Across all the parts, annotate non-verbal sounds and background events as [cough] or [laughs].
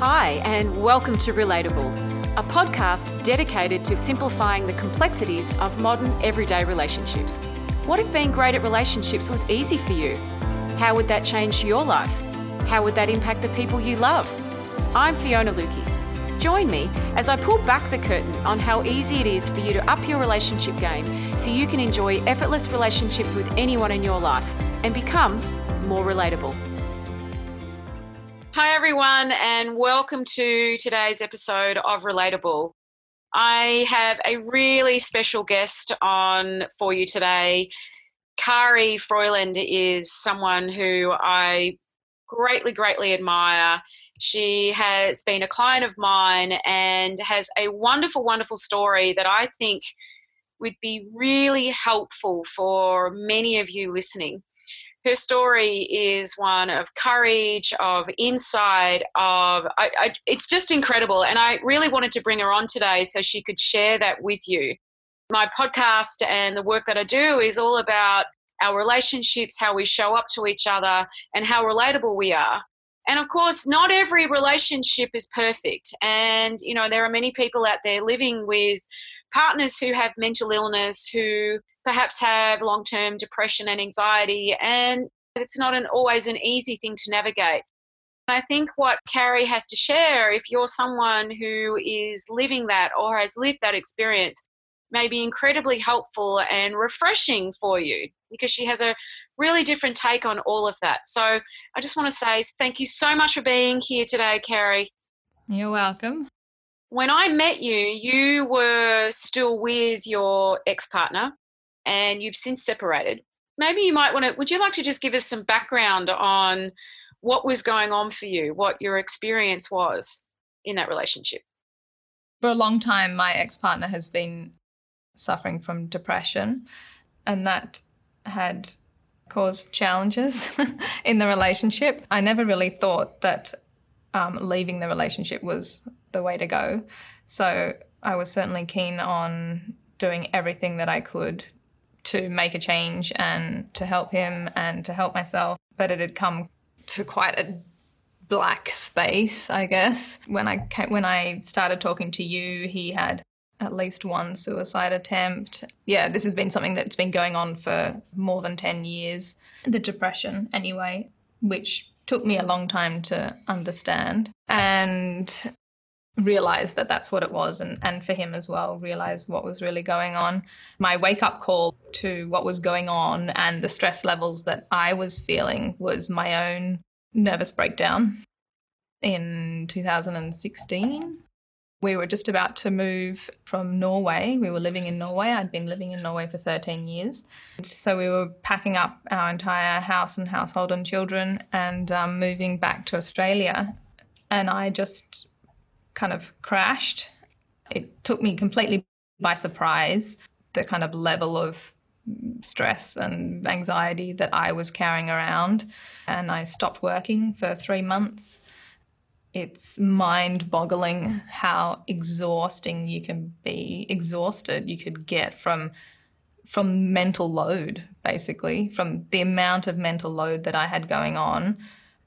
Hi, and welcome to Relatable, a podcast dedicated to simplifying the complexities of modern everyday relationships. What if being great at relationships was easy for you? How would that change your life? How would that impact the people you love? I'm Fiona Lukeis. Join me as I pull back the curtain on how easy it is for you to up your relationship game so you can enjoy effortless relationships with anyone in your life and become more relatable. Hi, everyone, and welcome to today's episode of Relatable. I have a really special guest on for you today. Kari Froyland is someone who I greatly, greatly admire. She has been a client of mine and has a wonderful, wonderful story that I think would be really helpful for many of you listening. Her story is one of courage, of insight, of I, I, it's just incredible. And I really wanted to bring her on today so she could share that with you. My podcast and the work that I do is all about our relationships, how we show up to each other, and how relatable we are. And of course, not every relationship is perfect. And, you know, there are many people out there living with partners who have mental illness, who perhaps have long term depression and anxiety. And it's not an, always an easy thing to navigate. I think what Kari has to share, if you're someone who is living that or has lived that experience, may be incredibly helpful and refreshing for you because she has a really different take on all of that. So I just want to say thank you so much for being here today, Kari. You're welcome. When I met you, you were still with your ex partner and you've since separated. Maybe you might want to, would you like to just give us some background on what was going on for you, what your experience was in that relationship? For a long time, my ex partner has been suffering from depression, and that had caused challenges [laughs] in the relationship. I never really thought that um, leaving the relationship was the way to go. So I was certainly keen on doing everything that I could to make a change and to help him and to help myself. But it had come to quite a black space, I guess. When I came, when I started talking to you, he had at least one suicide attempt. Yeah, this has been something that's been going on for more than 10 years. The depression, anyway, which took me a long time to understand and realize that that's what it was and, and for him as well realize what was really going on my wake up call to what was going on and the stress levels that i was feeling was my own nervous breakdown in 2016 we were just about to move from Norway. We were living in Norway. I'd been living in Norway for 13 years. So we were packing up our entire house and household and children and um, moving back to Australia. And I just kind of crashed. It took me completely by surprise the kind of level of stress and anxiety that I was carrying around. And I stopped working for three months it's mind boggling how exhausting you can be, exhausted you could get from from mental load, basically, from the amount of mental load that I had going on.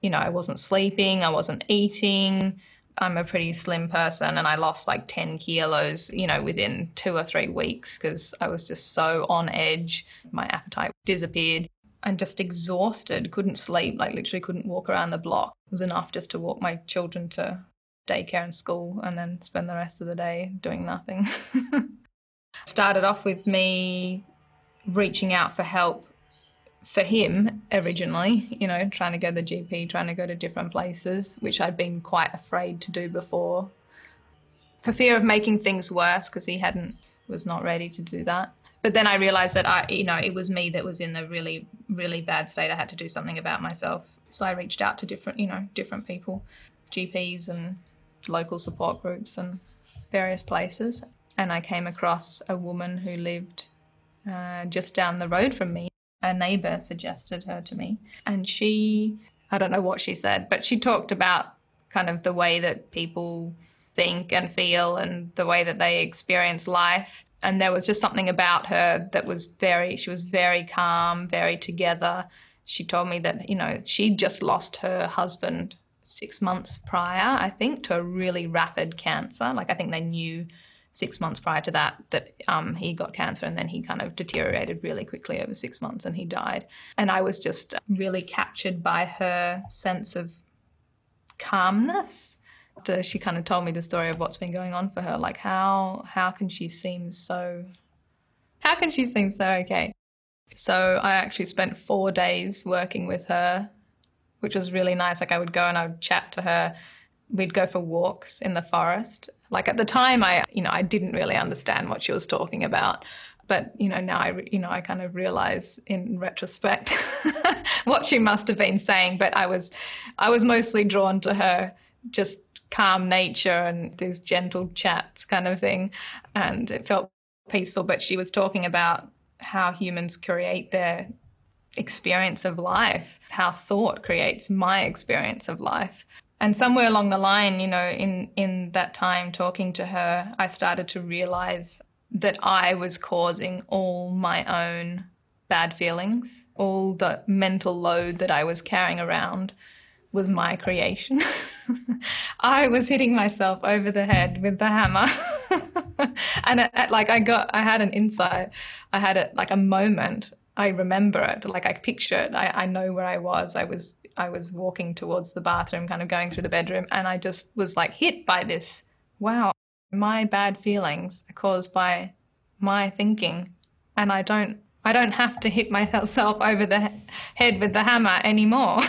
You know, I wasn't sleeping, I wasn't eating. I'm a pretty slim person and I lost like 10 kilos, you know, within two or three weeks because I was just so on edge. My appetite disappeared and just exhausted, couldn't sleep, like literally couldn't walk around the block. It was enough just to walk my children to daycare and school and then spend the rest of the day doing nothing. [laughs] Started off with me reaching out for help for him originally, you know, trying to go to the GP, trying to go to different places, which I'd been quite afraid to do before for fear of making things worse because he hadn't was not ready to do that. But then I realized that I, you know, it was me that was in a really, really bad state. I had to do something about myself. So I reached out to different, you know, different people, GPs and local support groups and various places. And I came across a woman who lived uh, just down the road from me. A neighbor suggested her to me. And she, I don't know what she said, but she talked about kind of the way that people think and feel and the way that they experience life. And there was just something about her that was very, she was very calm, very together. She told me that, you know, she just lost her husband six months prior, I think, to a really rapid cancer. Like I think they knew six months prior to that that um, he got cancer and then he kind of deteriorated really quickly over six months and he died. And I was just really captured by her sense of calmness. She kind of told me the story of what's been going on for her. Like how how can she seem so how can she seem so okay? So I actually spent four days working with her, which was really nice. Like I would go and I would chat to her. We'd go for walks in the forest. Like at the time, I you know I didn't really understand what she was talking about, but you know now I you know I kind of realize in retrospect [laughs] what she must have been saying. But I was I was mostly drawn to her just calm nature and these gentle chats kind of thing, and it felt peaceful. But she was talking about how humans create their experience of life, how thought creates my experience of life. And somewhere along the line, you know, in, in that time talking to her, I started to realize that I was causing all my own bad feelings, all the mental load that I was carrying around was my creation. [laughs] I was hitting myself over the head with the hammer. [laughs] and like I got, I had an insight. I had it like a moment. I remember it, like I picture it. I, I know where I was. I was, I was walking towards the bathroom, kind of going through the bedroom, and I just was like hit by this. Wow, my bad feelings are caused by my thinking, and I don't I don't have to hit myself over the head with the hammer anymore. [laughs]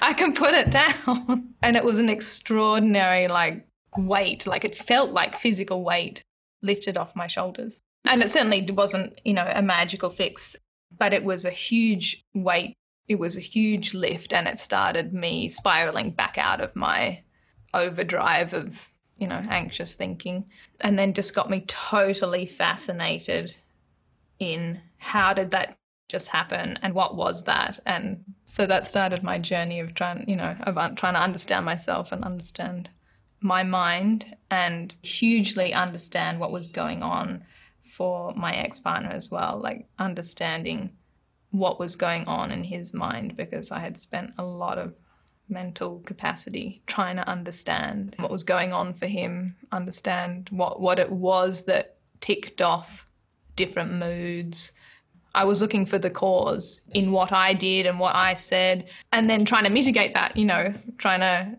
I can put it down. [laughs] And it was an extraordinary like weight, like it felt like physical weight lifted off my shoulders. And it certainly wasn't, you know, a magical fix, but it was a huge weight. It was a huge lift and it started me spiraling back out of my overdrive of, you know, anxious thinking and then just got me totally fascinated in how did that just happen and what was that and so that started my journey of trying you know of trying to understand myself and understand my mind and hugely understand what was going on for my ex-partner as well like understanding what was going on in his mind because i had spent a lot of mental capacity trying to understand what was going on for him understand what what it was that ticked off different moods. I was looking for the cause in what I did and what I said, and then trying to mitigate that, you know, trying to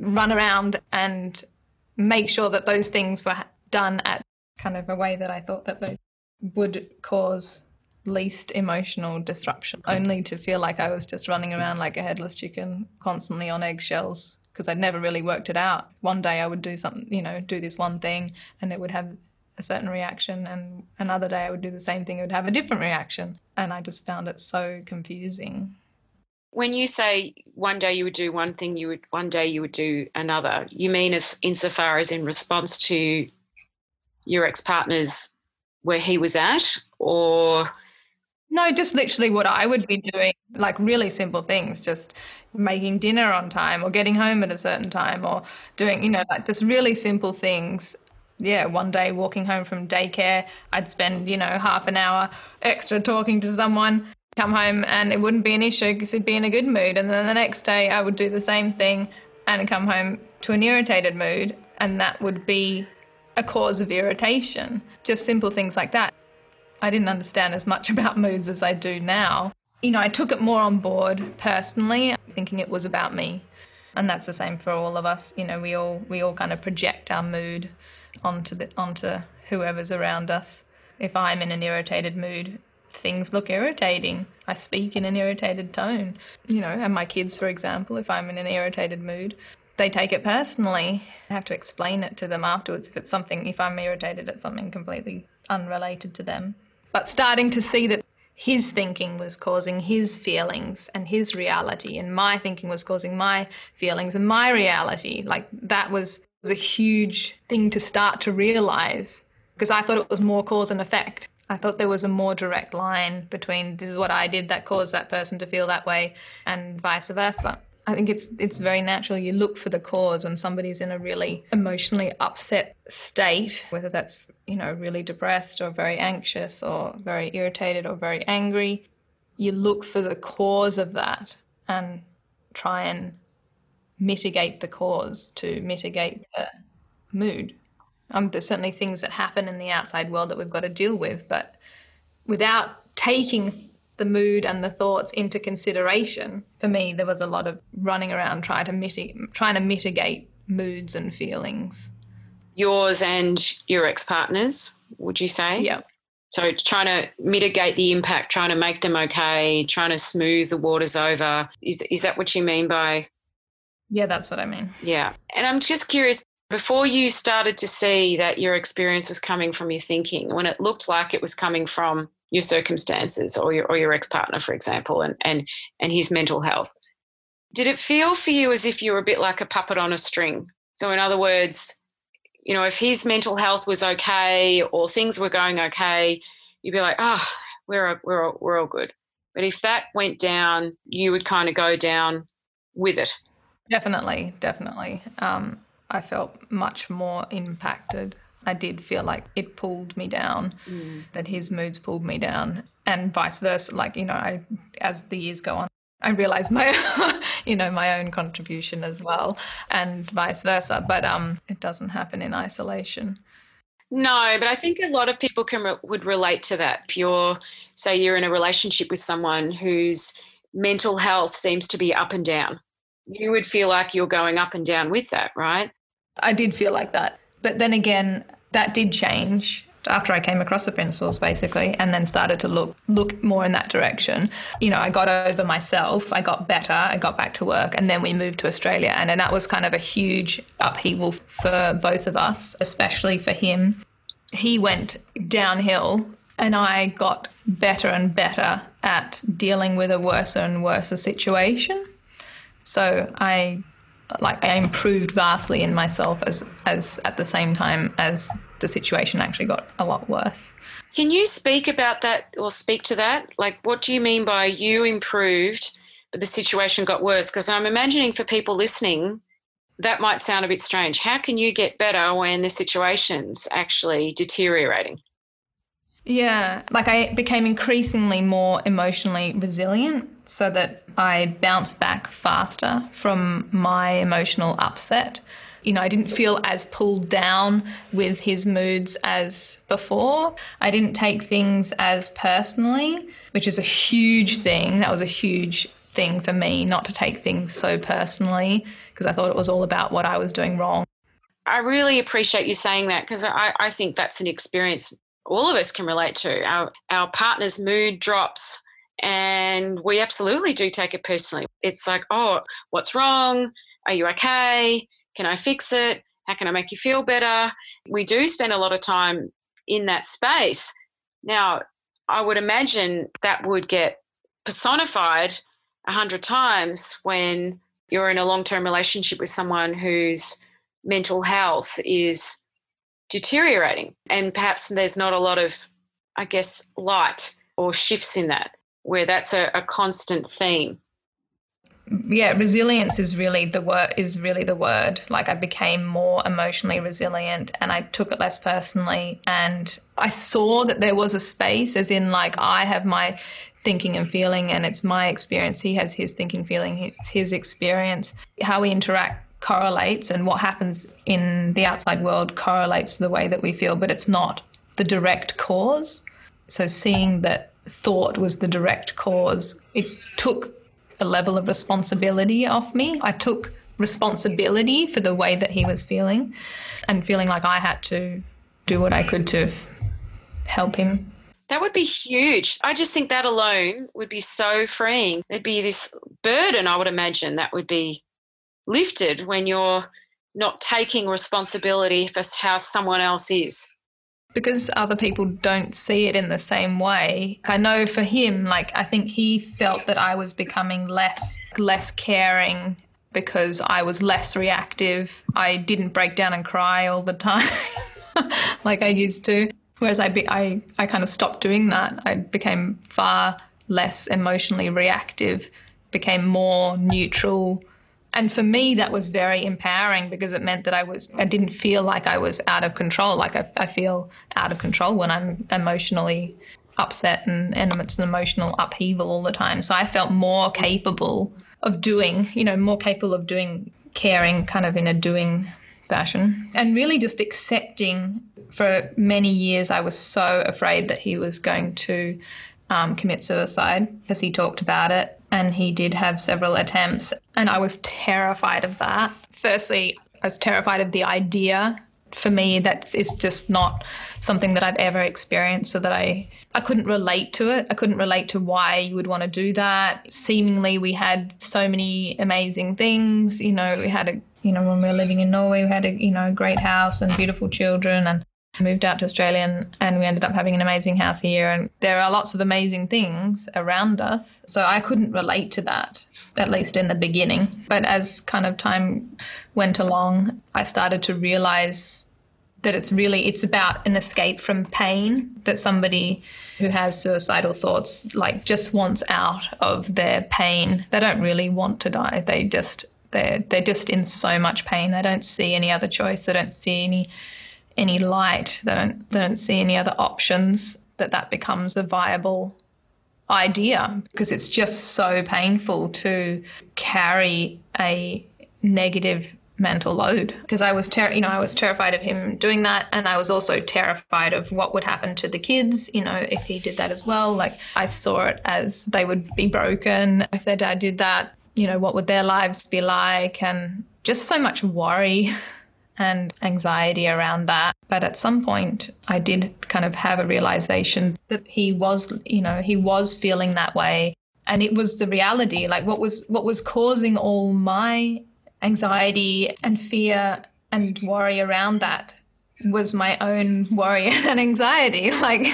run around and make sure that those things were done at kind of a way that I thought that they would cause least emotional disruption, only to feel like I was just running around like a headless chicken, constantly on eggshells because I'd never really worked it out. One day I would do something, you know, do this one thing and it would have a certain reaction and another day I would do the same thing it would have a different reaction. And I just found it so confusing. When you say one day you would do one thing you would one day you would do another you mean as insofar as in response to your ex-partner's where he was at or no, just literally what I would be doing, like really simple things, just making dinner on time or getting home at a certain time or doing, you know, like just really simple things yeah, one day walking home from daycare, I'd spend, you know, half an hour extra talking to someone, come home and it wouldn't be an issue because he'd be in a good mood. And then the next day I would do the same thing and come home to an irritated mood. And that would be a cause of irritation. Just simple things like that. I didn't understand as much [laughs] about moods as I do now. You know, I took it more on board personally, thinking it was about me. And that's the same for all of us. You know, we all we all kind of project our mood onto the onto whoever's around us. If I'm in an irritated mood, things look irritating. I speak in an irritated tone. You know, and my kids, for example, if I'm in an irritated mood, they take it personally. I have to explain it to them afterwards if it's something, if I'm irritated at something completely unrelated to them. But starting to see that his thinking was causing his feelings and his reality, and my thinking was causing my feelings and my reality. Like that was was a huge thing to start to realize because I thought it was more cause and effect. I thought there was a more direct line between this is what I did that caused that person to feel that way and vice versa. I think it's it's very natural you look for the cause when somebody's in a really emotionally upset state, whether that's, you know, really depressed or very anxious or very irritated or very angry. You look for the cause of that and try and mitigate the cause, to mitigate the mood. Um, there's certainly things that happen in the outside world that we've got to deal with, but without taking the mood and the thoughts into consideration, for me, there was a lot of running around trying to mitigate, trying to mitigate moods and feelings. Yours and your ex partners, would you say? Yeah. So trying to mitigate the impact, trying to make them okay, trying to smooth the waters over. Is is that what you mean by? Yeah, that's what I mean. Yeah, and I'm just curious. Before you started to see that your experience was coming from your thinking, when it looked like it was coming from your circumstances or your or your ex partner, for example, and and and his mental health, did it feel for you as if you were a bit like a puppet on a string? So, in other words, you know, if his mental health was okay or things were going okay, you'd be like, oh, we're, we're, we're all good. But if that went down, you would kind of go down with it. Definitely, definitely. Um, I felt much more impacted. I did feel like it pulled me down, mm. that his moods pulled me down, and vice versa. Like, you know, I, as the years go on, I realize my, [laughs] you know, my own contribution as well, and vice versa. But um, it doesn't happen in isolation. No, but I think a lot of people can would relate to that. If you're, say, you're in a relationship with someone whose mental health seems to be up and down, you would feel like you're going up and down with that, right? I did feel like that, but then again, that did change after I came across the principles basically and then started to look look more in that direction. You know, I got over myself, I got better, I got back to work and then we moved to Australia and, and that was kind of a huge upheaval for both of us, especially for him. He went downhill and I got better and better at dealing with a worse and worse situation. So I like I improved vastly in myself as as at the same time as the situation actually got a lot worse. Can you speak about that or speak to that? Like, what do you mean by you improved, but the situation got worse? Because I'm imagining for people listening, that might sound a bit strange. How can you get better when the situation's actually deteriorating? Yeah, like I became increasingly more emotionally resilient so that I bounce back faster from my emotional upset you know, I didn't feel as pulled down with his moods as before. I didn't take things as personally, which is a huge thing. That was a huge thing for me not to take things so personally because I thought it was all about what I was doing wrong. I really appreciate you saying that because I, I think that's an experience all of us can relate to. Our, our partner's mood drops and we absolutely do take it personally. It's like, oh, what's wrong? Are you okay? Can I fix it? How can I make you feel better? We do spend a lot of time in that space. Now, I would imagine that would get personified a hundred times when you're in a long term relationship with someone whose mental health is deteriorating. And perhaps there's not a lot of, I guess, light or shifts in that, where that's a, a constant theme. Yeah resilience is really the word is really the word. Like i became more emotionally resilient and i took it less personally. And i saw that there was a space as in like i have my thinking and feeling and it's my experience he has his thinking feeling it's his experience. How we interact correlates and what happens in the outside world correlates to the way that we feel but it's not the direct cause. So seeing that thought was the direct cause it took a level of responsibility off me. I took responsibility for the way that he was feeling and feeling like I had to do what I could to help him. That would be huge. I just think that alone would be so freeing. It'd be this burden, I would imagine, that would be lifted when you're not taking responsibility for how someone else is because other people don't see it in the same way. I know for him like i think he felt that i was becoming less less caring because i was less reactive. I didn't break down and cry all the time [laughs] like i used to. Whereas I, be, I i kind of stopped doing that. I became far less emotionally reactive became more neutral and for me, that was very empowering because it meant that I was I didn't feel like I was out of control. Like I, I feel out of control when I'm emotionally upset and, and it's an emotional upheaval all the time. So I felt more capable of doing, you know, more capable of doing caring kind of in a doing fashion and really just accepting for many years I was so afraid that he was going to um, commit suicide because he talked about it and he did have several attempts and I was terrified of that. Firstly, I was terrified of the idea for me that is it's just not something that I've ever experienced so that I I couldn't relate to it. I couldn't relate to why you would want to do that. Seemingly we had so many amazing things, you know, we had a you know when we were living in Norway we had a you know great house and beautiful children and moved out to Australia and, and we ended up having an amazing house here and there are lots of amazing things around us. So I couldn't relate to that at least in the beginning. But as kind of time went along, I started to realize that it's really it's about an escape from pain that somebody who has suicidal thoughts like just wants out of their pain. They don't really want to die. They just they're they're just in so much pain. They don't see any other choice. They don't see any any light. They don't they don't see any other options. That that becomes a viable idea because it's just so painful to carry a negative mental load because I was ter- you know I was terrified of him doing that and I was also terrified of what would happen to the kids you know if he did that as well like I saw it as they would be broken if their dad did that you know what would their lives be like and just so much worry [laughs] and anxiety around that. But at some point, I did kind of have a realization that he was, you know, he was feeling that way. And it was the reality. Like what was what was causing all my anxiety and fear and worry around that was my own worry [laughs] and anxiety. [laughs] Like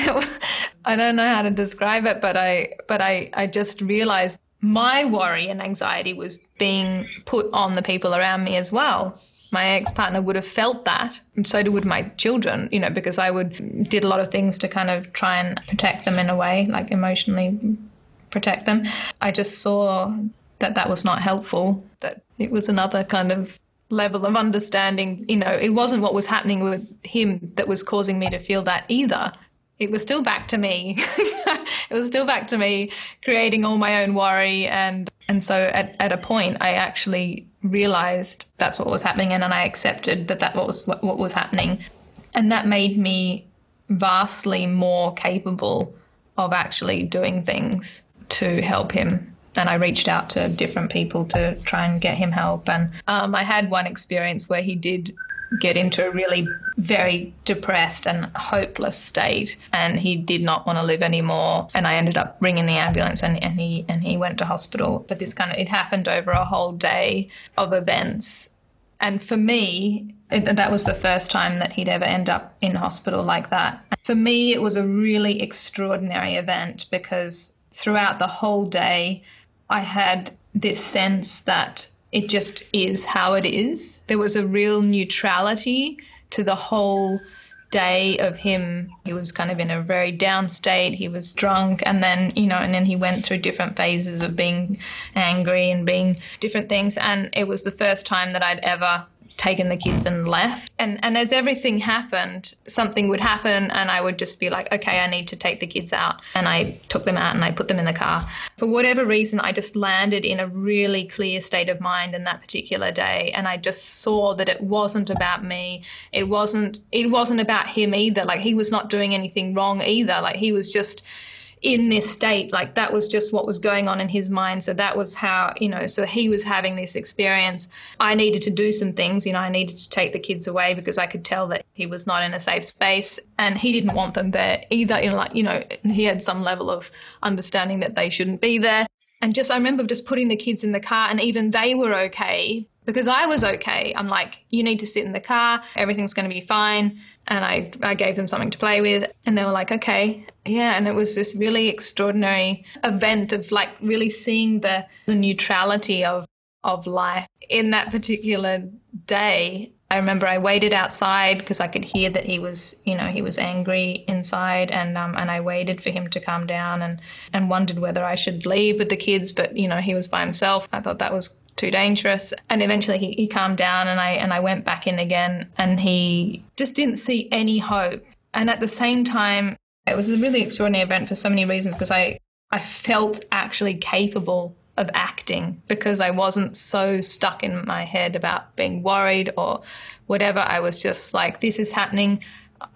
I don't know how to describe it, but I but I, I just realized my worry and anxiety was being put on the people around me as well my ex partner would have felt that, and so would my children, you know, because I would did a lot of things to kind of try and protect them in a way, like emotionally protect them. I just saw that that was not helpful, that it was another kind of level of understanding. You know, it wasn't what was happening with him that was causing me to feel that either. It was still back to me. [laughs] it was still back to me creating all my own worry and and so at, at a point I actually realized that's what was happening and, and I accepted that that was what, what was happening. And that made me vastly more capable of actually doing things to help him. And I reached out to different people to try and get him help. And um, I had one experience where he did get into a really very depressed and hopeless state and he did not want to live anymore. And I ended up ringing the ambulance and, and he and he went to hospital. But this kind of it happened over a whole day of events. And for me it, that was the first time that he'd ever end up in hospital like that. For me it was a really extraordinary event because throughout the whole day I had this sense that it just is how it is. There was a real neutrality to the whole day of him. He was kind of in a very down state. He was drunk, and then, you know, and then he went through different phases of being angry and being different things. And it was the first time that I'd ever taken the kids and left. And and as everything happened, something would happen and I would just be like, okay, I need to take the kids out. And I took them out and I put them in the car. For whatever reason, I just landed in a really clear state of mind in that particular day. And I just saw that it wasn't about me. It wasn't it wasn't about him either. Like he was not doing anything wrong either. Like he was just in this state like that was just what was going on in his mind. So that was how you know so he was having this experience. I needed to do some things you know i needed to take the kids away because i could tell that he was not in a safe space and he didn't want them there either. You know like you know he had some level of understanding that they shouldn't be there. And just i remember just putting the kids in the car and even they were okay because I was okay. I'm like, you need to sit in the car, everything's going to be fine. And I, I gave them something to play with, and they were like, okay. Yeah. And it was this really extraordinary event of like really seeing the, the neutrality of, of life in that particular day. I remember I waited outside because I could hear that he was, you know, he was angry inside, and um, and I waited for him to calm down, and and wondered whether I should leave with the kids, but you know, he was by himself. I thought that was too dangerous. And eventually he, he calmed down and I and I went back in again and he just didn't see any hope. And at the same time, it was a really extraordinary event for so many reasons because I, I felt actually capable of acting because I wasn't so stuck in my head about being worried or whatever. I was just like, this is happening.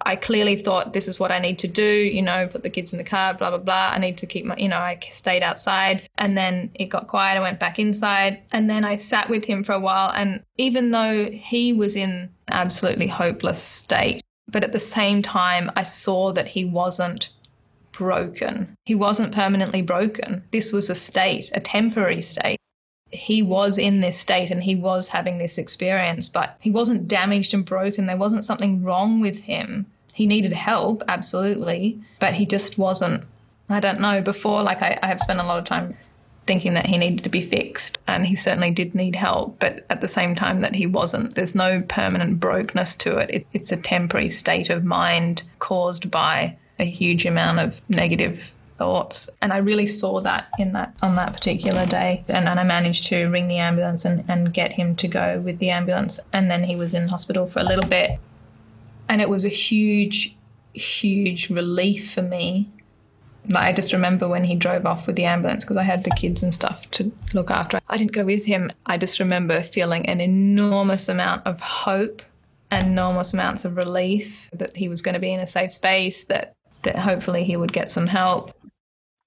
I clearly thought this is what I need to do, you know, put the kids in the car, blah, blah, blah. I need to keep my, you know, I stayed outside and then it got quiet. I went back inside and then I sat with him for a while. And even though he was in an absolutely hopeless state, but at the same time, I saw that he wasn't broken. He wasn't permanently broken. This was a state, a temporary state he was in this state and he was having this experience, but he wasn't damaged and broken. There wasn't something wrong with him. He needed help, absolutely, but he just wasn't. I don't know. Before, like, I, I have spent a lot of time thinking that he needed to be fixed, and he certainly did need help, but at the same time, that he wasn't. There's no permanent brokenness to it. it it's a temporary state of mind caused by a huge amount of negative thoughts. And I really saw that in that on that particular day. And, and I managed to ring the ambulance and, and get him to go with the ambulance. And then he was in hospital for a little bit. And it was a huge, huge relief for me. Like I just remember when he drove off with the ambulance because I had the kids and stuff to look after. I didn't go with him. I just remember feeling an enormous amount of hope enormous amounts of relief that he was going to be in a safe space, that that hopefully he would get some help.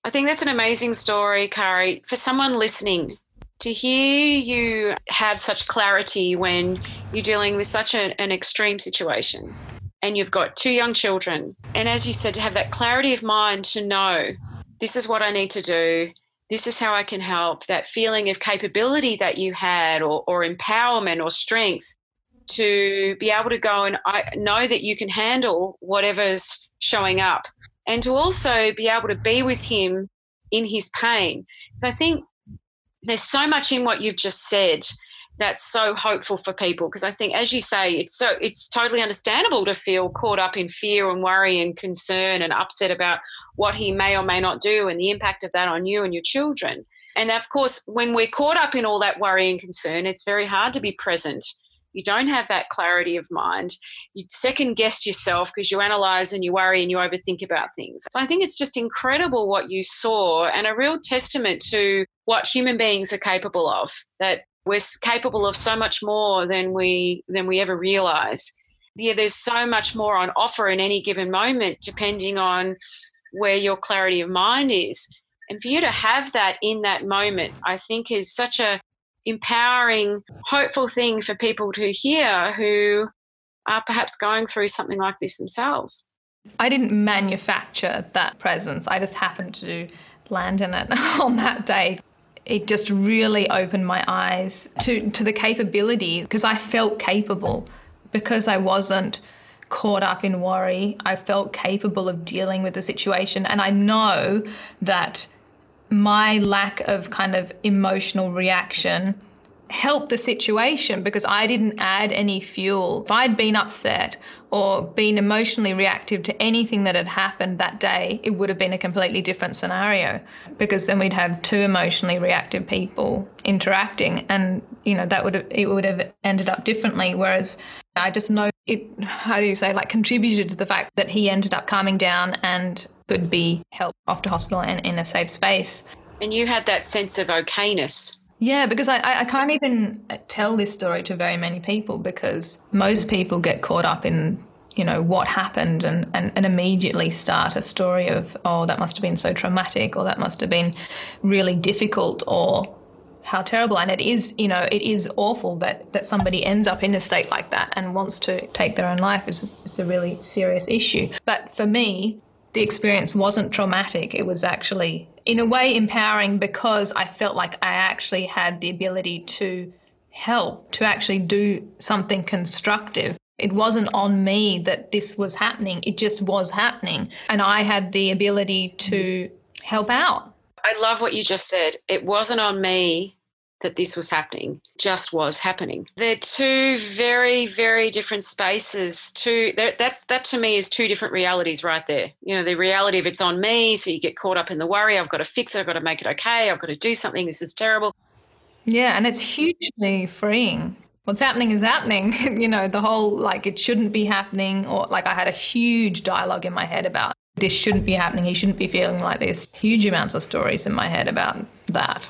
I think that's an amazing story, Kari. For someone listening, to hear you have such clarity when you're dealing with such a, an extreme situation and you've got two young children. And as you said, to have that clarity of mind to know this is what I need to do, this is how I can help, that feeling of capability that you had or, or empowerment or strength to be able to go and I know that you can handle whatever's showing up and to also be able to be with him in his pain. Because I think there's so much in what you've just said that's so hopeful for people because I think, as you say, it's so it's totally understandable to feel caught up in fear and worry and concern and upset about what he may or may not do and the impact of that on you and your children. And of course, when we're caught up in all that worry and concern, it's very hard to be present you don't have that clarity of mind. You second guess yourself because you analyze and you worry and you overthink about things. So I think it's just incredible what you saw and a real testament to what human beings are capable of, that we're capable of so much more than we than we ever realize. Yeah, there's so much more on offer in any given moment depending on where your clarity of mind is. And for you to have that in that moment, I think is such a empowering, hopeful thing for people to hear who are perhaps going through something like this themselves. I didn't manufacture that presence. I just happened to land in it [laughs] on that day. It just really opened my eyes to, to the capability because I felt capable because I wasn't caught up in worry. I felt capable of dealing with the situation. And I know that my lack of kind of emotional reaction helped the situation because I didn't add any fuel. If I'd been upset or been emotionally reactive to anything that had happened that day, it would have been a completely different scenario because then we'd have two emotionally reactive people interacting and you know that would have it would have ended up differently whereas I just know it how do you say like contributed to the fact that he ended up calming down and could be helped off to hospital and in a safe space. And you had that sense of okayness. Yeah, because I, I can't even tell this story to very many people because most people get caught up in you know what happened and, and, and immediately start a story of oh that must have been so traumatic or that must have been really difficult or how terrible and it is you know it is awful that that somebody ends up in a state like that and wants to take their own life it's, it's a really serious issue but for me the experience wasn't traumatic. It was actually, in a way, empowering because I felt like I actually had the ability to help, to actually do something constructive. It wasn't on me that this was happening, it just was happening. And I had the ability to help out. I love what you just said. It wasn't on me that this was happening just was happening. They're two very very different spaces two that's that to me is two different realities right there. You know the reality of it's on me so you get caught up in the worry i've got to fix it i've got to make it okay i've got to do something this is terrible. Yeah and it's hugely freeing. What's happening is happening [laughs] you know the whole like it shouldn't be happening or like i had a huge dialogue in my head about this shouldn't be happening he shouldn't be feeling like this. Huge amounts of stories in my head about that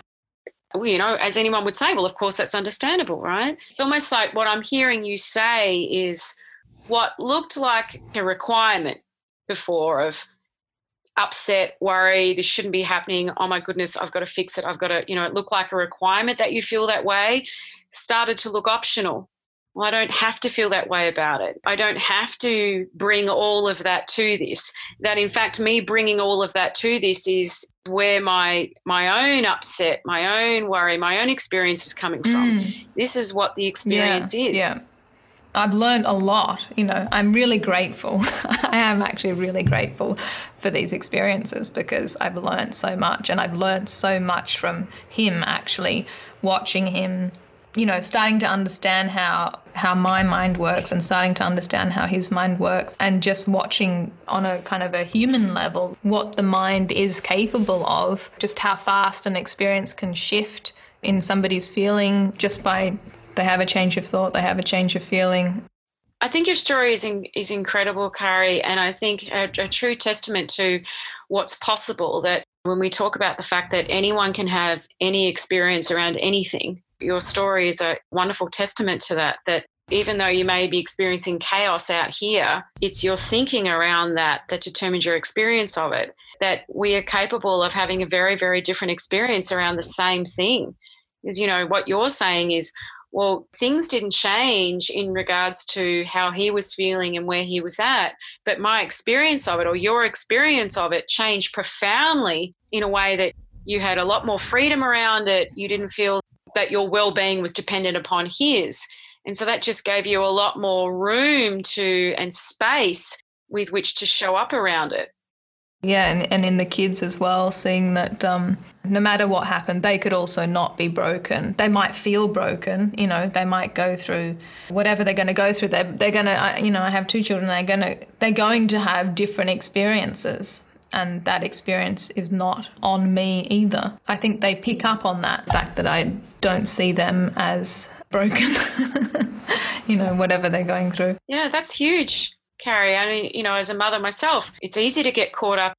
you know, as anyone would say, well, of course, that's understandable, right? It's almost like what I'm hearing you say is what looked like a requirement before of upset, worry, this shouldn't be happening. Oh my goodness, I've got to fix it. I've got to, you know, it looked like a requirement that you feel that way, started to look optional. Well, I don't have to feel that way about it. I don't have to bring all of that to this. That in fact, me bringing all of that to this is where my my own upset, my own worry, my own experience is coming from. Mm. This is what the experience yeah, is. Yeah. I've learned a lot. You know, I'm really grateful. [laughs] I am actually really grateful for these experiences because I've learned so much and I've learned so much from him actually watching him you know starting to understand how how my mind works and starting to understand how his mind works and just watching on a kind of a human level what the mind is capable of just how fast an experience can shift in somebody's feeling just by they have a change of thought they have a change of feeling I think your story is in, is incredible, Kari, and I think a, a true testament to what's possible. That when we talk about the fact that anyone can have any experience around anything, your story is a wonderful testament to that. That even though you may be experiencing chaos out here, it's your thinking around that that determines your experience of it. That we are capable of having a very, very different experience around the same thing. Is, you know, what you're saying is, well, things didn't change in regards to how he was feeling and where he was at, but my experience of it or your experience of it changed profoundly in a way that you had a lot more freedom around it. You didn't feel that your well-being was dependent upon his. And so that just gave you a lot more room to and space with which to show up around it. Yeah and, and in the kids as well seeing that um, no matter what happened they could also not be broken. They might feel broken you know they might go through whatever they're going to go through. They're, they're going to you know i have two children they're going to they're going to have different experiences and that experience is not on me either. I think they pick up on that fact that I don't see them as broken, [laughs] you know, whatever they're going through. Yeah, that's huge, Kari. I mean, you know, as a mother myself, it's easy to get caught up.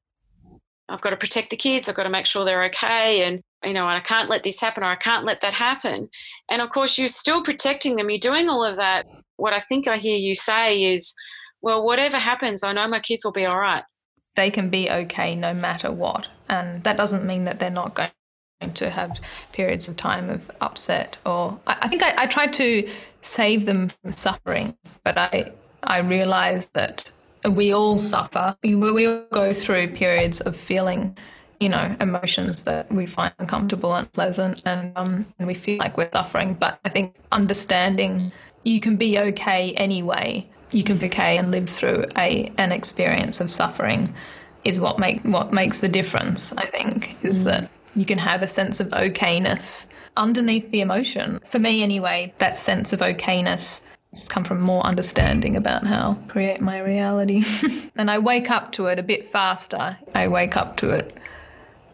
I've got to protect the kids, I've got to make sure they're okay. And, you know, I can't let this happen or I can't let that happen. And of course, you're still protecting them, you're doing all of that. What I think I hear you say is, well, whatever happens, I know my kids will be all right they can be okay no matter what. And that doesn't mean that they're not going to have periods of time of upset or I, I think I, I tried to save them from suffering, but I I realized that we all suffer. We, we all go through periods of feeling, you know, emotions that we find uncomfortable and pleasant, and um, and we feel like we're suffering. But I think understanding you can be okay anyway, you can decay and live through a an experience of suffering is what make what makes the difference i think is mm. that you can have a sense of okayness underneath the emotion. For me anyway that sense of okayness has come from more understanding about how I create my reality. [laughs] And i wake up to it a bit faster. I wake up to it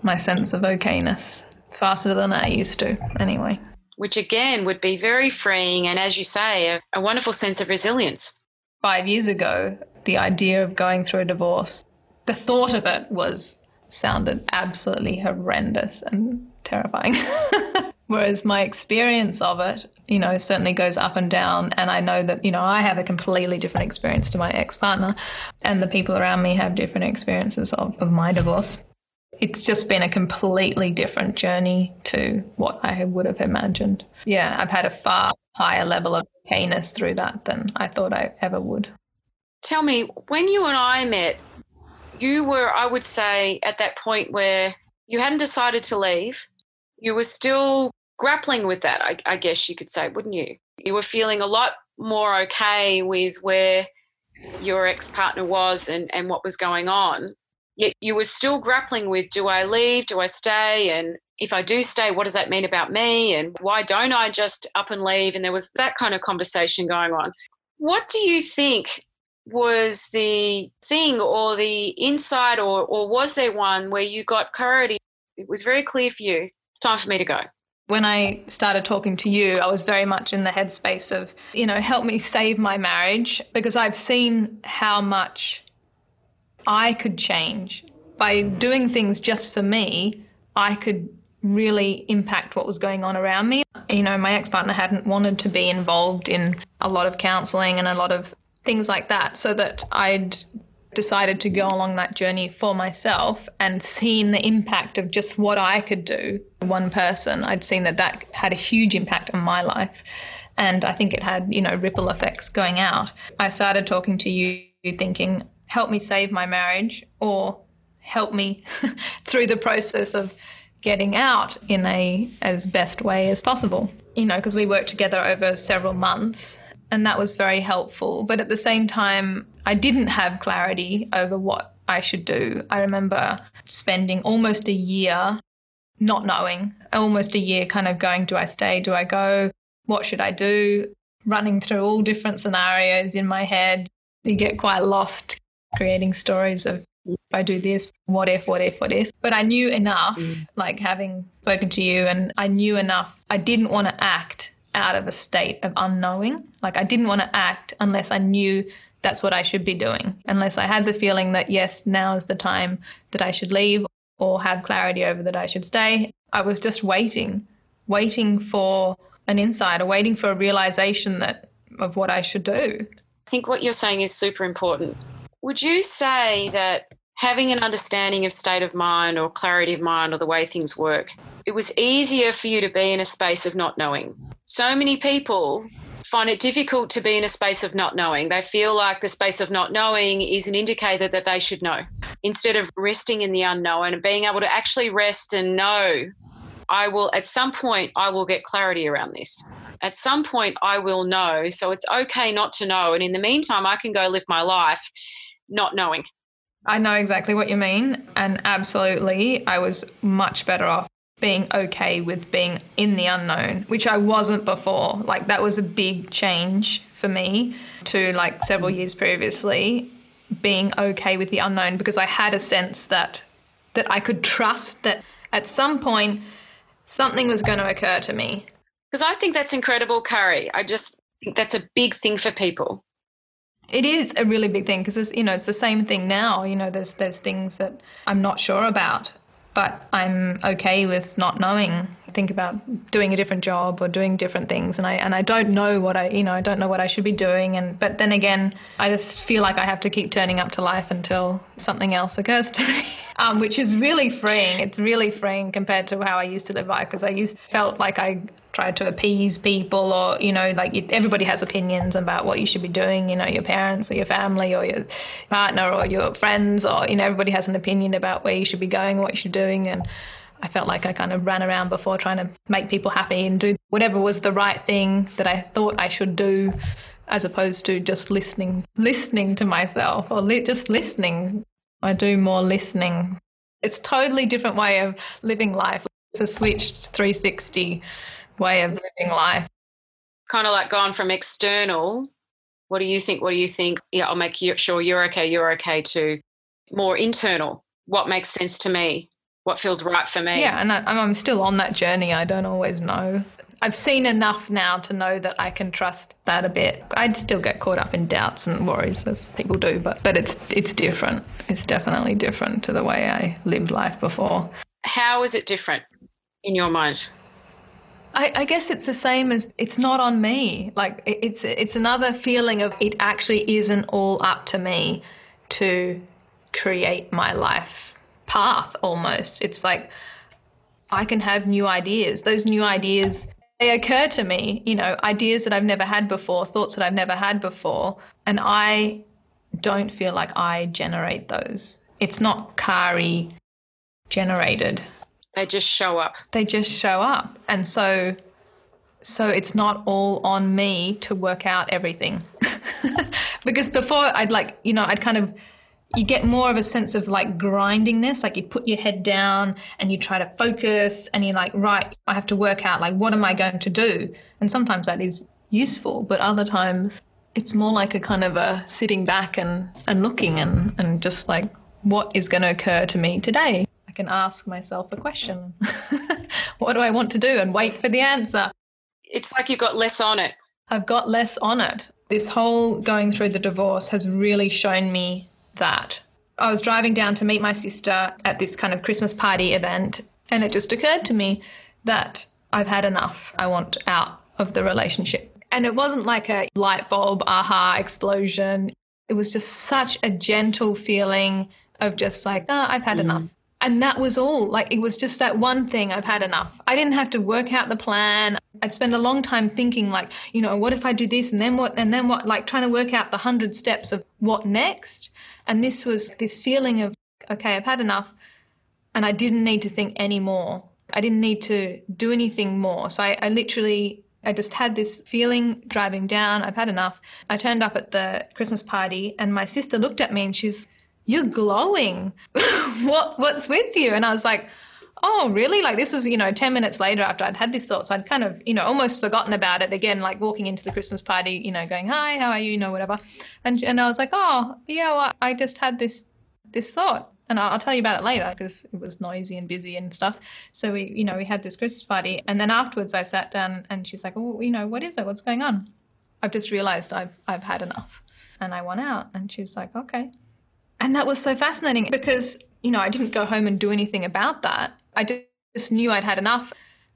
my sense of okayness faster than i used to anyway. Which again would be very freeing and as you say a, a wonderful sense of resilience five years ago, the idea of going through a divorce, the thought of it was sounded absolutely horrendous and terrifying. [laughs] Whereas my experience of it, you know, certainly goes up and down. And I know that, you know, I have a completely different experience to my ex partner, and the people around me have different experiences of, of my divorce. It's just been a completely different journey to what I would have imagined. Yeah, I've had a far higher level of okayness through that than I thought I ever would. Tell me, when you and I met, you were, I would say, at that point where you hadn't decided to leave. You were still grappling with that, I, I guess you could say, wouldn't you? You were feeling a lot more okay with where your ex partner was and, and what was going on. Yet you were still grappling with do I leave? Do I stay? And if I do stay, what does that mean about me? And why don't I just up and leave? And there was that kind of conversation going on. What do you think was the thing or the insight, or, or was there one where you got clarity? It was very clear for you. It's time for me to go. When I started talking to you, I was very much in the headspace of, you know, help me save my marriage because I've seen how much I could change by doing things just for me. I could really impact what was going on around me. You know, my ex partner hadn't wanted to be involved in a lot of counseling and a lot of things like that, so that I'd decided to go along that journey for myself and seen the impact of just what I could do. One person, I'd seen that that had a huge impact on my life. And I think it had, you know, ripple effects going out. I started talking to you thinking, help me save my marriage or help me [laughs] through the process of getting out in a as best way as possible. You know, because we worked together over several months and that was very helpful. But at the same time, I didn't have clarity over what I should do. I remember spending almost a year not knowing, almost a year kind of going, do I stay? Do I go? What should I do? Running through all different scenarios in my head. You get quite lost creating stories of if I do this, what if, what if, what if. But I knew enough, mm. like having spoken to you, and I knew enough. I didn't want to act out of a state of unknowing. Like I didn't want to act unless I knew that's what I should be doing, unless I had the feeling that, yes, now is the time that I should leave or have clarity over that I should stay. I was just waiting, waiting for an insight or waiting for a realization that of what I should do. I think what you're saying is super important. Would you say that having an understanding of state of mind or clarity of mind or the way things work, it was easier for you to be in a space of not knowing? So many people find it difficult to be in a space of not knowing. They feel like the space of not knowing is an indicator that they should know. Instead of resting in the unknown and being able to actually rest and know, I will, at some point, I will get clarity around this. At some point, I will know. So it's okay not to know. And in the meantime, I can go live my life not knowing. I know exactly what you mean. And absolutely, I was much better off being okay with being in the unknown, which I wasn't before. Like that was a big change for me to like several years previously being okay with the unknown because I had a sense that that I could trust that at some point something was going to occur to me. Because I think that's incredible, Kari. I just think that's a big thing for people. It is a really big thing because you know it's the same thing now. You know, there's there's things that I'm not sure about, but I'm okay with not knowing. Think about doing a different job or doing different things, and I and I don't know what I you know I don't know what I should be doing, and but then again, I just feel like I have to keep turning up to life until something else occurs to me, [laughs] um, which is really freeing. It's really freeing compared to how I used to live life because I used felt like I tried to appease people or you know like everybody has opinions about what you should be doing you know your parents or your family or your partner or your friends or you know everybody has an opinion about where you should be going what you should be doing. And I felt like I kind of ran around before trying to make people happy and do whatever was the right thing that I thought I should do as opposed to just listening listening to myself or li- just listening I do more listening it's totally different way of living life it's a switched 360 way of living life. Kind of like gone from external, what do you think? What do you think? Yeah, I'll make sure you're okay, you're okay, to more internal, what makes sense to me, what feels right for me. Yeah, and I, I'm still on that journey. I don't always know. I've seen enough now to know that I can trust that a bit. I'd still get caught up in doubts and worries as people do, but but it's it's different. It's definitely different to the way I lived life before. How is it different in your mind? I, I, guess it's the same as it's not on me. Like it's it's another feeling of it actually isn't all up to me to create my life path almost. It's like I can have new ideas. Those new ideas they occur to me, you know, ideas that I've never had before, thoughts that I've never had before, and I don't feel like I generate those. It's not Kari generated. They just show up. They just show up. And so so it's not all on me to work out everything. [laughs] because before I'd like, you know, I'd kind of you get more of a sense of like grindingness like you put your head down and you try to focus and you're like right i have to work out like what am i going to do and sometimes that is useful but other times it's more like a kind of a sitting back and and looking and and just like what is going to occur to me today I can ask myself a question. [laughs] what do I want to do and wait for the answer? It's like you've got less on it. I've got less on it. This whole going through the divorce has really shown me that. I was driving down to meet my sister at this kind of Christmas party event And it just occurred to me that I've had enough. I want out of the relationship. And it wasn't like a light bulb, aha, explosion. It was just such a gentle feeling of just like, oh, I've had mm. enough. And that was all. Like, it was just that one thing I've had enough. I didn't have to work out the plan. I'd spend a long time thinking, like, you know, what if I do this and then what, and then what, like trying to work out the hundred steps of what next. And this was this feeling of, okay, I've had enough. And I didn't need to think anymore. I didn't need to do anything more. So I, I literally I just had this feeling driving down. I've had enough. I turned up at the Christmas party and my sister looked at me and she's you're glowing. [laughs] what what's with you? And I was like, oh, really? Like this was, you know, 10 minutes later after I'd had this thought. So I'd kind of, you know, almost forgotten about it again, like walking into the Christmas party, you know, going, hi, how are you? You know, whatever. And, and I was like, oh, yeah, well, I just had this, this thought. And I'll, tell you about it later because it was noisy and busy and stuff. So we, you know, we had this Christmas party. And then afterwards I sat down and she's like, oh, you know, what is it? What's going on? I've just realized I've, I've had enough and I want out. And she's like, okay. And that was so fascinating because, you know, I didn't go home and do anything about that. I just knew I'd had enough.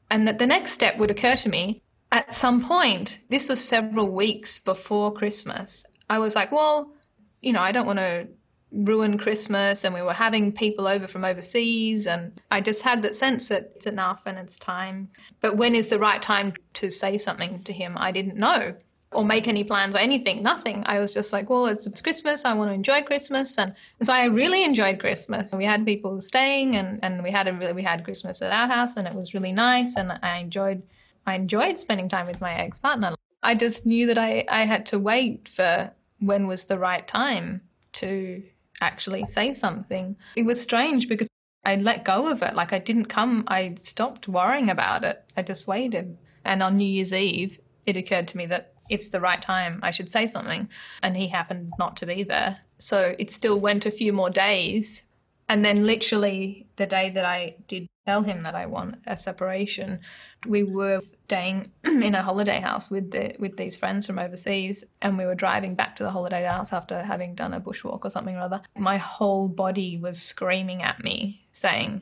And that the next step would occur to me at some point. This was several weeks before Christmas. I was like, well, you know, I don't want to ruin Christmas. And we were having people over from overseas. And I just had that sense that it's enough and it's time. But when is the right time to say something to him? I didn't know or make any plans or anything, nothing. I was just like, well, it's, it's Christmas. I want to enjoy Christmas. And, and, so I really enjoyed Christmas. We had people staying and, and we had a really, we had Christmas at our house and it was really nice. And I enjoyed, I enjoyed spending time with my ex partner. I just knew that I, I had to wait for when was the right time to actually say something. It was strange because I let go of it. Like I didn't come, I stopped worrying about it. I just waited. And on New Year's Eve, it occurred to me that it's the right time, I should say something. And he happened not to be there. So it still went a few more days. And then, literally, the day that I did tell him that I want a separation, we were staying [clears throat] in a holiday house with the with these friends from overseas, and we were driving back to the holiday house after having done a bushwalk or something or other. My whole body was screaming at me, saying,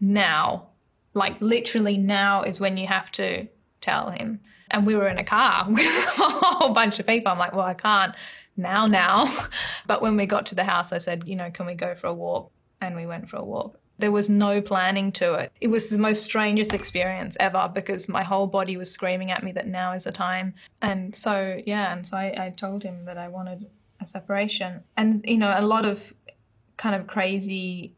"Now, like literally, now is when you have to tell him." And we were in a car [laughs] with a whole bunch of people. I'm like, well, I can't now, now. [laughs] But when we got to the house, I said, you know, can we go for a walk? And we went for a walk. There was no planning to it. It was the most strangest experience ever because my whole body was screaming at me that now is the time. And so, yeah, and so I, I told him that I wanted a separation. And, you know, a lot of kind of crazy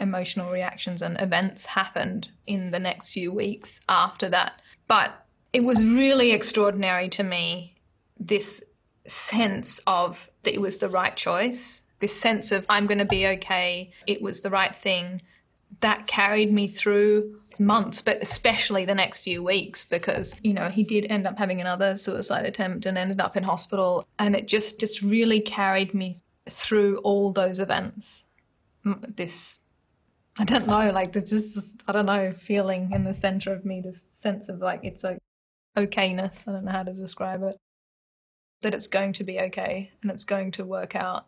emotional reactions and events happened in the next few weeks after that. But it was really extraordinary to me this sense of that it was the right choice, this sense of I'm going to be okay, it was the right thing. That carried me through months, but especially the next few weeks because, you know, he did end up having another suicide attempt and ended up in hospital. And it just, just really carried me through all those events. This I don't know, like there's just I don't know, feeling in the center of me, this sense of like it's a okayness. I don't know how to describe it. That it's going to be okay and it's going to work out,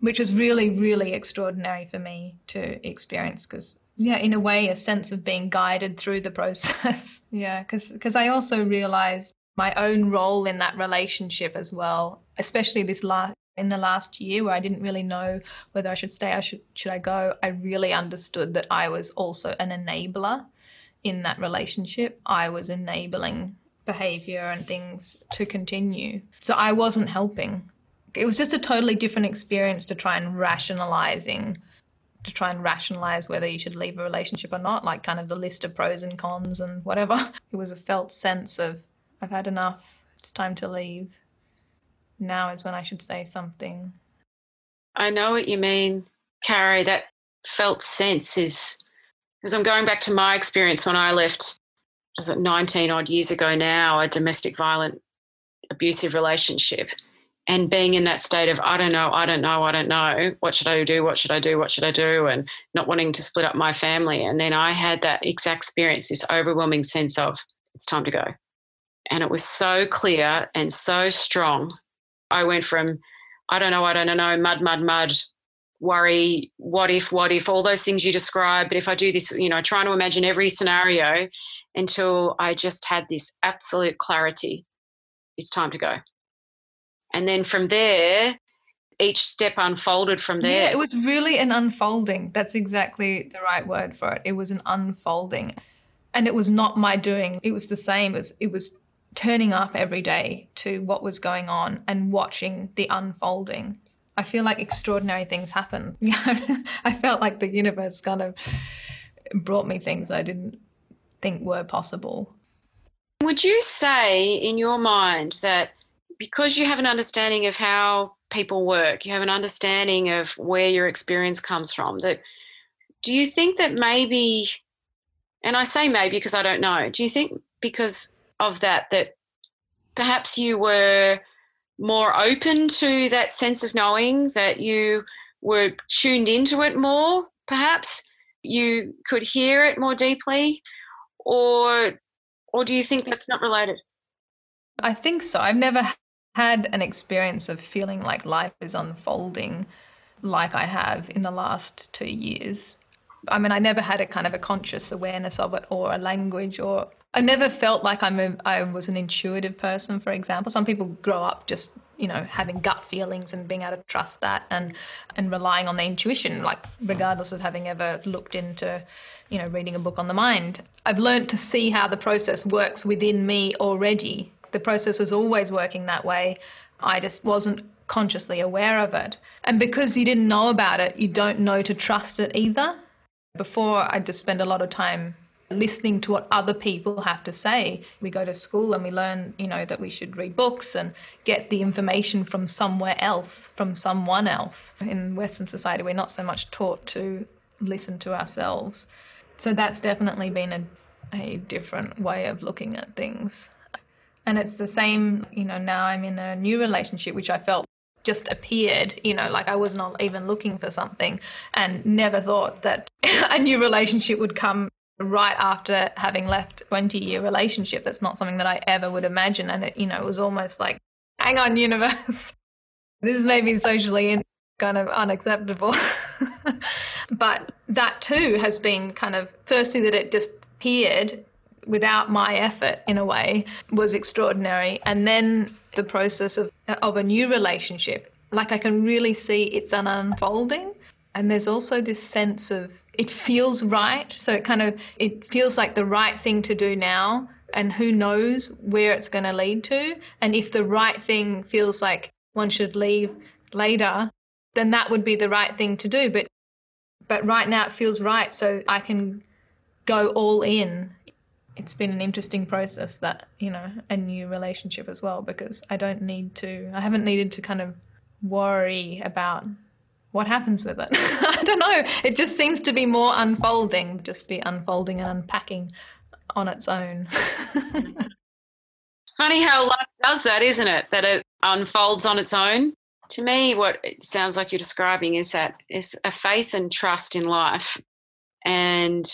which was really, really extraordinary for me to experience because, yeah, in a way, a sense of being guided through the [laughs] process. yeah, because I also realized my own role in that relationship as well, especially this last in the last year where I didn't really know whether I should stay or should, should I go, I really understood that I was also an enabler in that relationship. I was enabling behavior and things to continue. So I wasn't helping. It was just a totally different experience to try and rationalizing to try and rationalize whether you should leave a relationship or not, like kind of the list of pros and cons and whatever. [laughs] It was a felt sense of I've had enough. It's time to leave. Now is when I should say something. I know what you mean, Kari. That felt sense is because I'm going back to my experience when I left was it 19 odd years ago now, a domestic violent abusive relationship and being in that state of I don't know, I don't know, I don't know, what should I do, what should I do, what should I do, and not wanting to split up my family. And then I had that exact experience, this overwhelming sense of it's time to go. And it was so clear and so strong. I went from I don't know, I don't know, mud, mud, mud, worry, what if, what if, all those things you describe. But if I do this, you know, trying to imagine every scenario until I just had this absolute clarity, it's time to go. And then from there, each step unfolded from there. Yeah, it was really an unfolding. That's exactly the right word for it. It was an unfolding. And it was not my doing. It was the same as it was turning up every day to what was going on and watching the unfolding. I feel like extraordinary things happen. [laughs] I felt like the universe kind of brought me things I didn't think were possible. Would you say, in your mind, that because you have an understanding of how people work, you have an understanding of where your experience comes from, that do you think that maybe, and I say maybe because I don't know, do you think because of that, that perhaps you were more open to that sense of knowing, that you were tuned into it more, perhaps you could hear it more deeply, or or do you think that's not related? I think so. I've never had an experience of feeling like life is unfolding like I have in the last two years. I mean, I never had a kind of a conscious awareness of it or a language or I never felt like I'm a, I was an intuitive person, for example. Some people grow up just, you know, having gut feelings and being able to trust that and and relying on their intuition, like regardless of having ever looked into, you know, reading a book on the mind. I've learned to see how the process works within me already. The process is always working that way. I just wasn't consciously aware of it. And because you didn't know about it, you don't know to trust it either. Before, I just spend a lot of time listening to what other people have to say. We go to school and we learn, you know, that we should read books and get the information from somewhere else, from someone else. In Western society, we're not so much taught to listen to ourselves. So that's definitely been a, a different way of looking at things. And it's the same, you know, now I'm in a new relationship, which I felt just appeared, you know, like I was not even looking for something and never thought that [laughs] a new relationship would come right after having left 20 year relationship that's not something that i ever would imagine. And it you know it was almost like hang on universe. [laughs] This may be socially kind of unacceptable. [laughs] But that too has been kind of firstly that it just appeared without my effort in a way was extraordinary. And then the process of of a new relationship like i can really see it's an unfolding. And there's also this sense of it feels right. So it kind of it feels like the right thing to do now and who knows where it's going to lead to. And if the right thing feels like one should leave later then that would be the right thing to do. But but right now it feels right so I can go all in. It's been an interesting process that you know a new relationship as well because I don't need to I haven't needed to kind of worry about what happens with it? [laughs] I don't know. It just seems to be more unfolding, just be unfolding and unpacking on its own. [laughs] Funny how life does that, isn't it? That it unfolds on its own. To me, what it sounds like you're describing is that is a faith and trust in life, and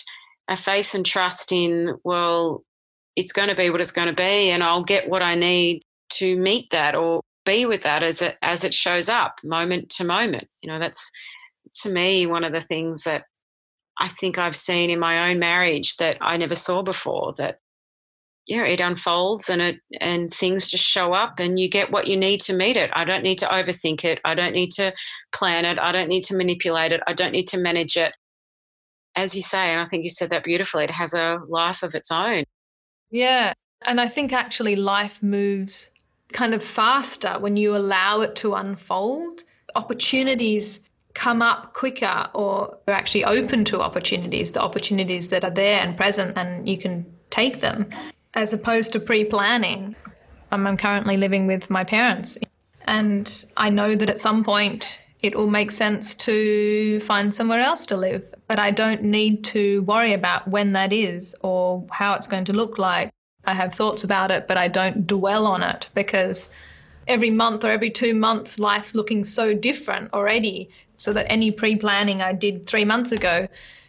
a faith and trust in well, it's going to be what it's going to be, and I'll get what I need to meet that, or be with that as it as it shows up moment to moment. You know that's to me one of the things that i think i've seen in my own marriage that i never saw before that yeah it unfolds and it and things just show up and you get what you need to meet it. I don't need to overthink it. I don't need to plan it. I don't need to manipulate it. I don't need to manage it. As you say and i think you said that beautifully it has a life of its own. Yeah and i think actually life moves kind of faster when you allow it to unfold. Opportunities come up quicker or are actually open to opportunities, the opportunities that are there and present, and you can take them as opposed to pre planning. Um, I'm currently living with my parents, and I know that at some point it will make sense to find somewhere else to live. But I don't need to worry about when that is or how it's going to look like I have thoughts about it, but I don't dwell on it because every month or every two months, life's looking so different already. So that any pre planning I did three months ago,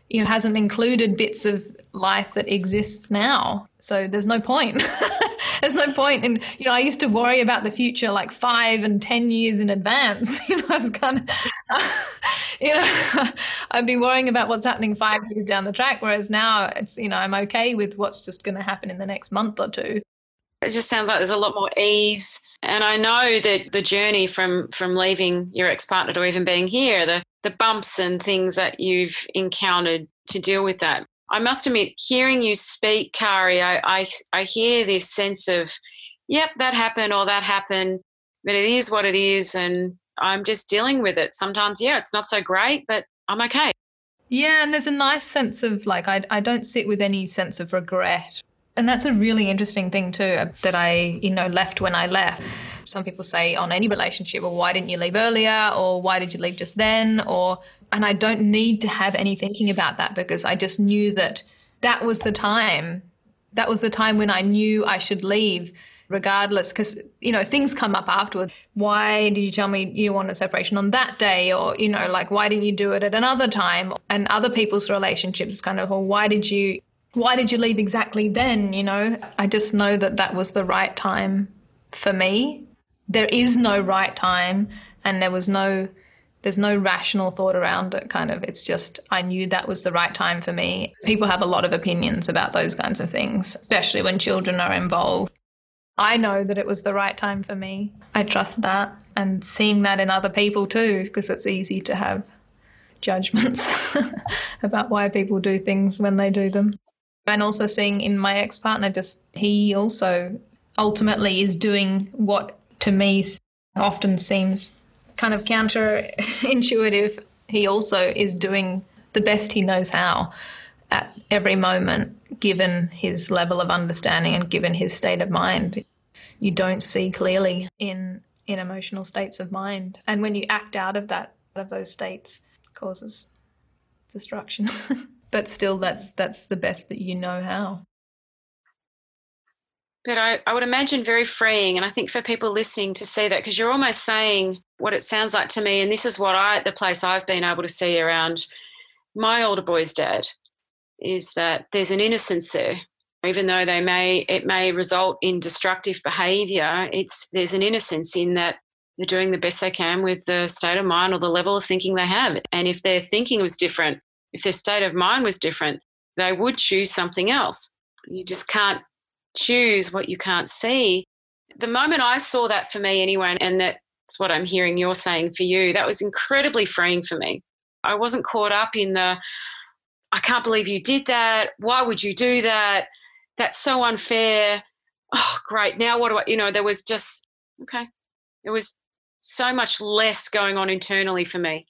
you know, hasn't included bits of life that exists now. So there's no point. [laughs] there's no point. And, you know, I used to worry about the future like five and 10 years in advance. [laughs] You know, it's kind of, [laughs] you know, I'd be worrying about what's happening five years down the track. Whereas now it's, you know, I'm okay with what's just going to happen in the next month or two. It just sounds like there's a lot more ease. And I know that the journey from from leaving your ex partner to even being here, the the bumps and things that you've encountered to deal with that. I must admit, hearing you speak, Kari, I, I, I hear this sense of, yep, that happened or that happened, but it is what it is. And I'm just dealing with it. Sometimes, yeah, it's not so great, but I'm okay. Yeah, and there's a nice sense of like, I, I don't sit with any sense of regret. And that's a really interesting thing too uh, that I, you know, left when I left. Some people say on any relationship, well, why didn't you leave earlier? Or why did you leave just then? Or, and I don't need to have any thinking about that because I just knew that that was the time. That was the time when I knew I should leave regardless because you know things come up afterwards why did you tell me you want a separation on that day or you know like why didn't you do it at another time and other people's relationships kind of well why did you why did you leave exactly then you know? I just know that that was the right time for me. There is no right time and there was no there's no rational thought around it kind of. It's just i knew that was the right time for me. People have a lot of opinions about those kinds of things especially when children are involved. I know that it was the right time for me. I trust that and seeing that in other people too, because it's easy to have judgments [laughs] about why people do things when they do them. And also seeing in my ex partner, just he also ultimately is doing what to me often seems kind of counterintuitive. He also is doing the best he knows how at every moment given his level of understanding and given his state of mind. You don't see clearly in in emotional states of mind. And when you act out of that of those states causes destruction. [laughs] but still that's that's the best that you know how. But I, I would imagine very freeing. And I think for people listening to see that, because you're almost saying what it sounds like to me, and this is what I the place I've been able to see around my older boy's dad is that there's an innocence there even though they may it may result in destructive behavior it's there's an innocence in that they're doing the best they can with the state of mind or the level of thinking they have and if their thinking was different if their state of mind was different they would choose something else you just can't choose what you can't see the moment i saw that for me anyway and that's what i'm hearing you're saying for you that was incredibly freeing for me i wasn't caught up in the I can't believe you did that. Why would you do that? That's so unfair. Oh, great. Now what do I, you know, there was just, okay. There was so much less going on internally for me.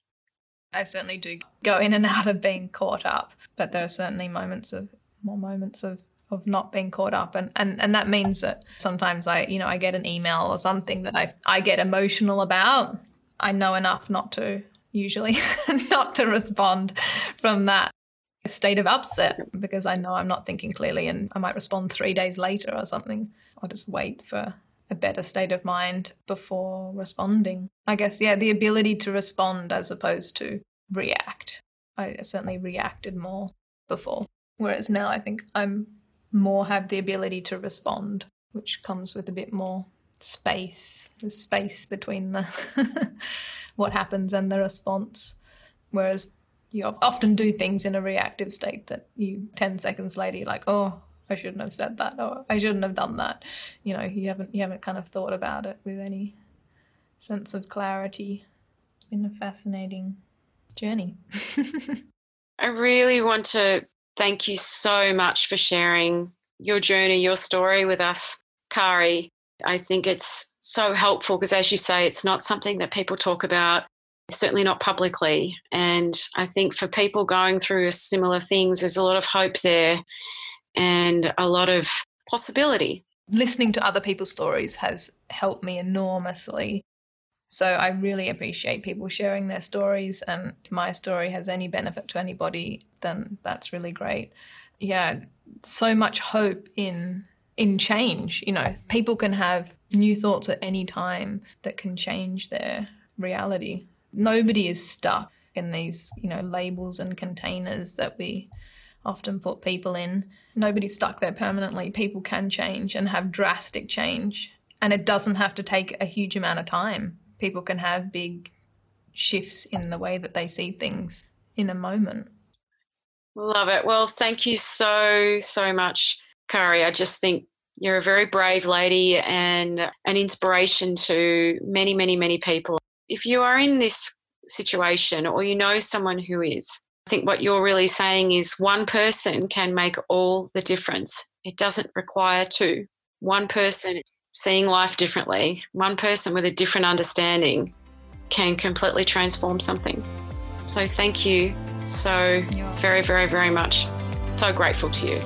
I certainly do go in and out of being caught up, but there are certainly moments of more moments of of not being caught up and, and and that means that sometimes I you know I get an email or something that I I get emotional about I know enough not to usually [laughs] not to respond from that state of upset because I know I'm not thinking clearly and I might respond three days later or something. I'll just wait for a better state of mind before responding. I guess, yeah, the ability to respond as opposed to react. I certainly reacted more before. Whereas now I think I'm more have the ability to respond, which comes with a bit more space. There's space between the [laughs] what happens and the response. Whereas you often do things in a reactive state that you 10 seconds later you're like oh i shouldn't have said that or i shouldn't have done that. You know you haven't you haven't kind of thought about it with any sense of clarity it's been a fascinating journey. [laughs] I really want to thank you so much for sharing your journey your story with us kari. I think it's so helpful because as you say it's not something that people talk about certainly not publicly. And I think for people going through similar things, there's a lot of hope there and a lot of possibility. Listening to other people's stories has helped me enormously. So I really appreciate people sharing their stories. And my story has any benefit to anybody, then that's really great. Yeah, so much hope in in change. You know, people can have new thoughts at any time that can change their reality nobody is stuck in these, you know, labels and containers that we often put people in. Nobody's stuck there permanently. People can change and have drastic change. And it doesn't have to take a huge amount of time. People can have big shifts in the way that they see things in a moment. Love it. Well, thank you so, so much, Kari. I just think you're a very brave lady and an inspiration to many, many, many people. If you are in this situation or you know someone who is, I think what you're really saying is one person can make all the difference. It doesn't require two. One person seeing life differently, one person with a different understanding can completely transform something. So thank you so very, very, very much. So grateful to you.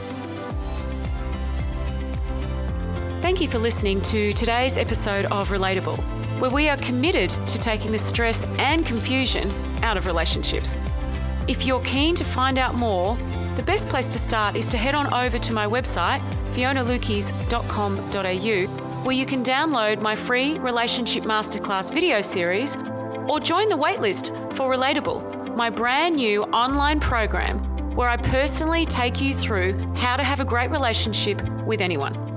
Thank you for listening to today's episode of Relatable, where we are committed to taking the stress and confusion out of relationships. If you're keen to find out more, the best place to start is to head on over to my website, fionalukeis.com.au, where you can download my free Relationship Masterclass video series or join the waitlist for Relatable, my brand new online program where I personally take you through how to have a great relationship with anyone.